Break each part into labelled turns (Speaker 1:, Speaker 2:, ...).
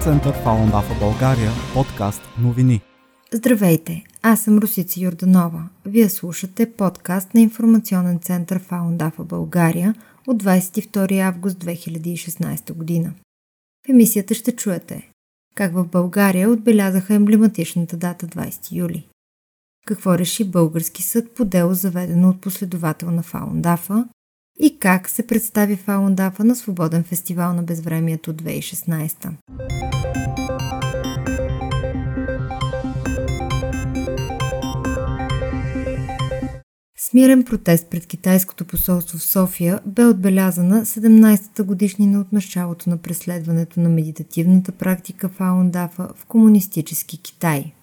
Speaker 1: център Фалун Дафа България, подкаст новини.
Speaker 2: Здравейте, аз съм Русица Йорданова. Вие слушате подкаст на информационен център Фалун Дафа България от 22 август 2016 година. В емисията ще чуете как в България отбелязаха емблематичната дата 20 юли. Какво реши български съд по дело заведено от последовател на Фаундафа и как се представи Фаундафа на Свободен фестивал на безвремието 2016. Смирен протест пред китайското посолство в София бе отбелязана 17-та годишнина от началото на преследването на медитативната практика Фаундафа в комунистически Китай –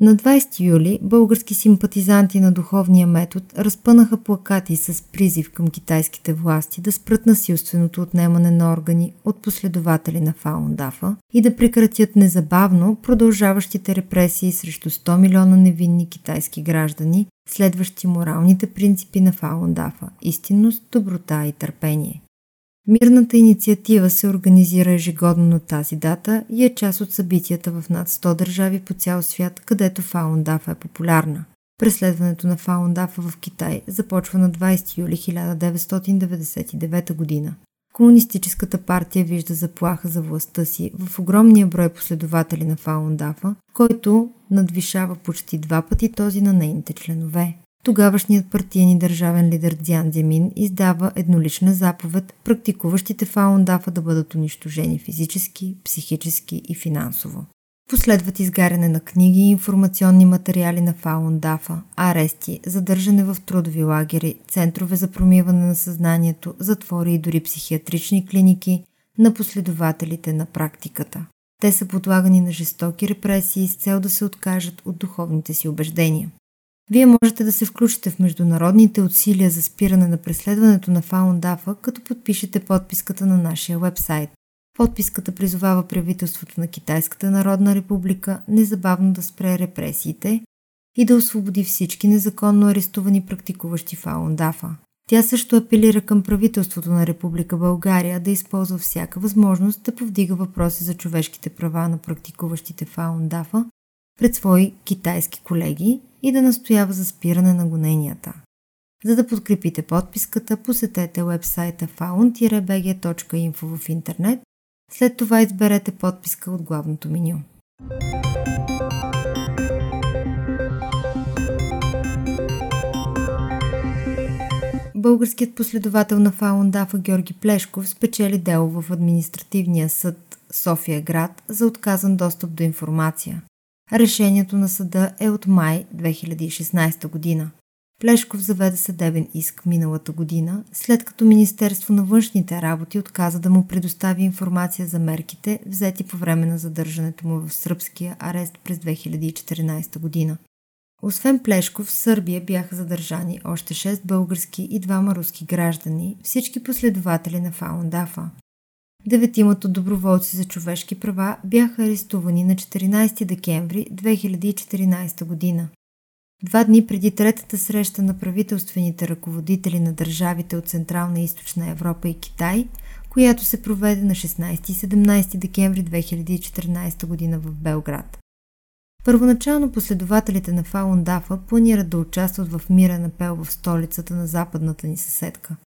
Speaker 2: на 20 юли български симпатизанти на духовния метод разпънаха плакати с призив към китайските власти да спрат насилственото отнемане на органи от последователи на Фаундафа и да прекратят незабавно продължаващите репресии срещу 100 милиона невинни китайски граждани, следващи моралните принципи на Фаундафа – истинност, доброта и търпение. Мирната инициатива се организира ежегодно на тази дата и е част от събитията в над 100 държави по цял свят, където Фаундафа е популярна. Преследването на Фаундафа в Китай започва на 20 юли 1999 година. Комунистическата партия вижда заплаха за властта си в огромния брой последователи на Фаундафа, който надвишава почти два пъти този на нейните членове. Тогавашният партиен и държавен лидер Дзян Дзямин издава еднолична заповед практикуващите фаундафа да бъдат унищожени физически, психически и финансово. Последват изгаряне на книги и информационни материали на Фаундафа, арести, задържане в трудови лагери, центрове за промиване на съзнанието, затвори и дори психиатрични клиники на последователите на практиката. Те са подлагани на жестоки репресии с цел да се откажат от духовните си убеждения. Вие можете да се включите в международните усилия за спиране на преследването на Фаундафа, като подпишете подписката на нашия вебсайт. Подписката призовава правителството на Китайската народна република незабавно да спре репресиите и да освободи всички незаконно арестувани практикуващи Фаундафа. Тя също апелира към правителството на Република България да използва всяка възможност да повдига въпроси за човешките права на практикуващите Фаундафа пред свои китайски колеги и да настоява за спиране на гоненията. За да подкрепите подписката, посетете вебсайта faun-bg.info в интернет, след това изберете подписка от главното меню. Българският последовател на Фаундафа Георги Плешков спечели дело в административния съд София град за отказан достъп до информация. Решението на съда е от май 2016 година. Плешков заведе съдебен иск миналата година, след като Министерство на външните работи отказа да му предостави информация за мерките, взети по време на задържането му в сръбския арест през 2014 година. Освен Плешков, в Сърбия бяха задържани още 6 български и двама руски граждани, всички последователи на Фаундафа. Деветимата доброволци за човешки права бяха арестувани на 14 декември 2014 година. Два дни преди третата среща на правителствените ръководители на държавите от Централна и Източна Европа и Китай, която се проведе на 16 и 17 декември 2014 година в Белград. Първоначално последователите на Фаун Дафа планират да участват в мирен апел в столицата на западната ни съседка –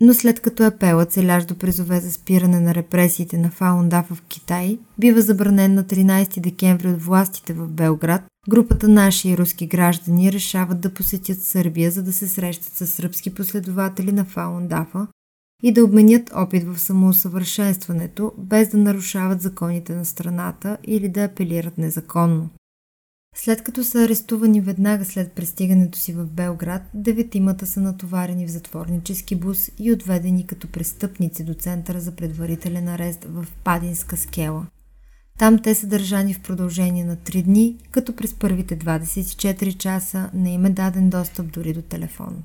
Speaker 2: но след като апелът целящ до призове за спиране на репресиите на Фаундафа в Китай бива забранен на 13 декември от властите в Белград, групата наши и руски граждани решават да посетят Сърбия, за да се срещат с сръбски последователи на Фаундафа и да обменят опит в самоусъвършенстването, без да нарушават законите на страната или да апелират незаконно. След като са арестувани веднага след пристигането си в Белград, деветимата са натоварени в затворнически бус и отведени като престъпници до центъра за предварителен арест в Падинска скела. Там те са държани в продължение на 3 дни, като през първите 24 часа не им е даден достъп дори до телефон.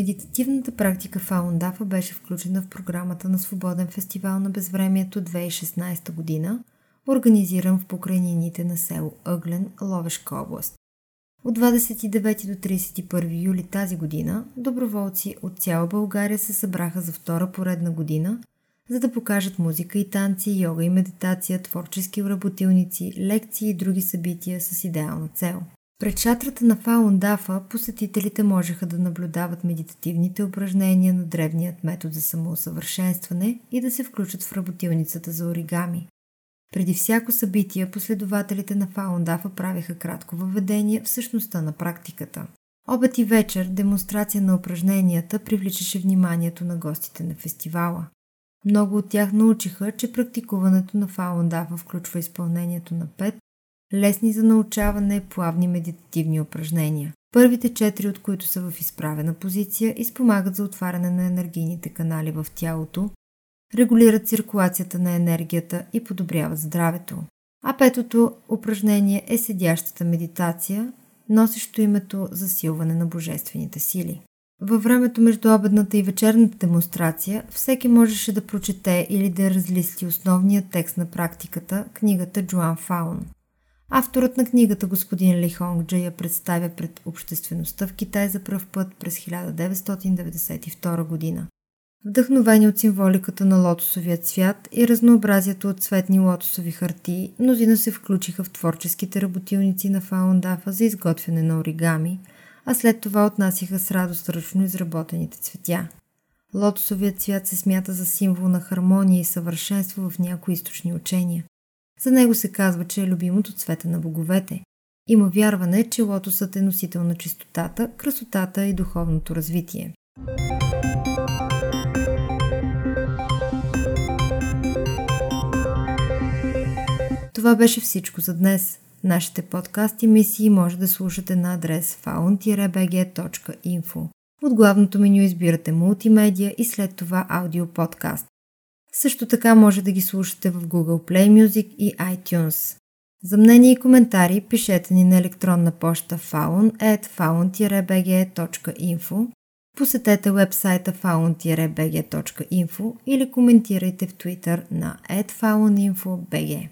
Speaker 2: Медитативната практика Фаундафа беше включена в програмата на Свободен фестивал на безвремието 2016 година, организиран в покрайнините на село Ъглен, Ловешка област. От 29 до 31 юли тази година доброволци от цяла България се събраха за втора поредна година, за да покажат музика и танци, йога и медитация, творчески работилници, лекции и други събития с идеална цел. Пред шатрата на Фаундафа посетителите можеха да наблюдават медитативните упражнения на древният метод за самоусъвършенстване и да се включат в работилницата за оригами. Преди всяко събитие последователите на Фаундафа правиха кратко въведение в същността на практиката. Обед и вечер демонстрация на упражненията привличаше вниманието на гостите на фестивала. Много от тях научиха, че практикуването на Фаундафа включва изпълнението на пет лесни за научаване плавни медитативни упражнения. Първите четири, от които са в изправена позиция, изпомагат за отваряне на енергийните канали в тялото, регулират циркулацията на енергията и подобряват здравето. А петото упражнение е седящата медитация, носещо името засилване на божествените сили. Във времето между обедната и вечерната демонстрация всеки можеше да прочете или да разлисти основния текст на практиката, книгата Джоан Фаун. Авторът на книгата господин Ли Хонг я представя пред обществеността в Китай за пръв път през 1992 година. Вдъхновени от символиката на лотосовия цвят и разнообразието от цветни лотосови хартии, мнозина се включиха в творческите работилници на Фаундафа за изготвяне на оригами, а след това отнасяха с радост ръчно изработените цветя. Лотосовият цвят се смята за символ на хармония и съвършенство в някои източни учения. За него се казва, че е любимото цвете на боговете. Има вярване, че лотосът е носител на чистотата, красотата и духовното развитие. Това беше всичко за днес. Нашите подкасти мисии може да слушате на адрес faun-bg.info. От главното меню избирате мултимедия и след това аудио подкаст. Също така може да ги слушате в Google Play Music и iTunes. За мнение и коментари пишете ни на електронна почта faun.faun-bg.info Посетете вебсайта faun-bg.info или коментирайте в Twitter на faun.info.bg.